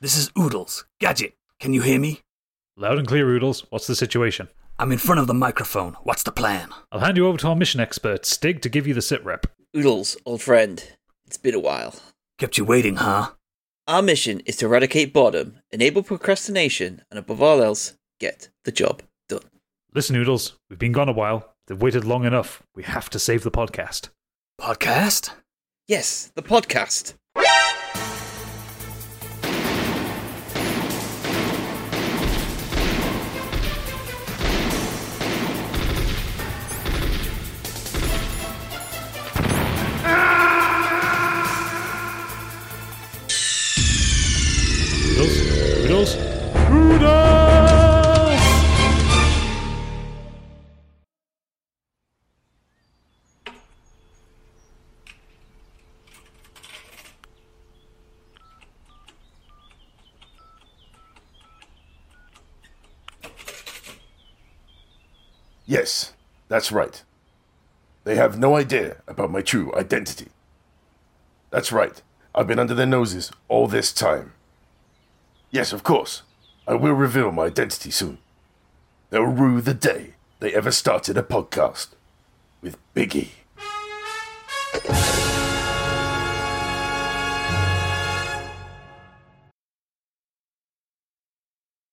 This is Oodles. Gadget, can you hear me? Loud and clear, Oodles. What's the situation? I'm in front of the microphone. What's the plan? I'll hand you over to our mission expert, Stig, to give you the sit rep. Oodles, old friend. It's been a while. Kept you waiting, huh? Our mission is to eradicate boredom, enable procrastination, and above all else, get the job done. Listen, Oodles, we've been gone a while. They've waited long enough. We have to save the podcast. Podcast? Yes, the podcast. Oodles! Yes, that's right. They have no idea about my true identity. That's right. I've been under their noses all this time. Yes, of course. I will reveal my identity soon. They'll rue the day they ever started a podcast with Biggie.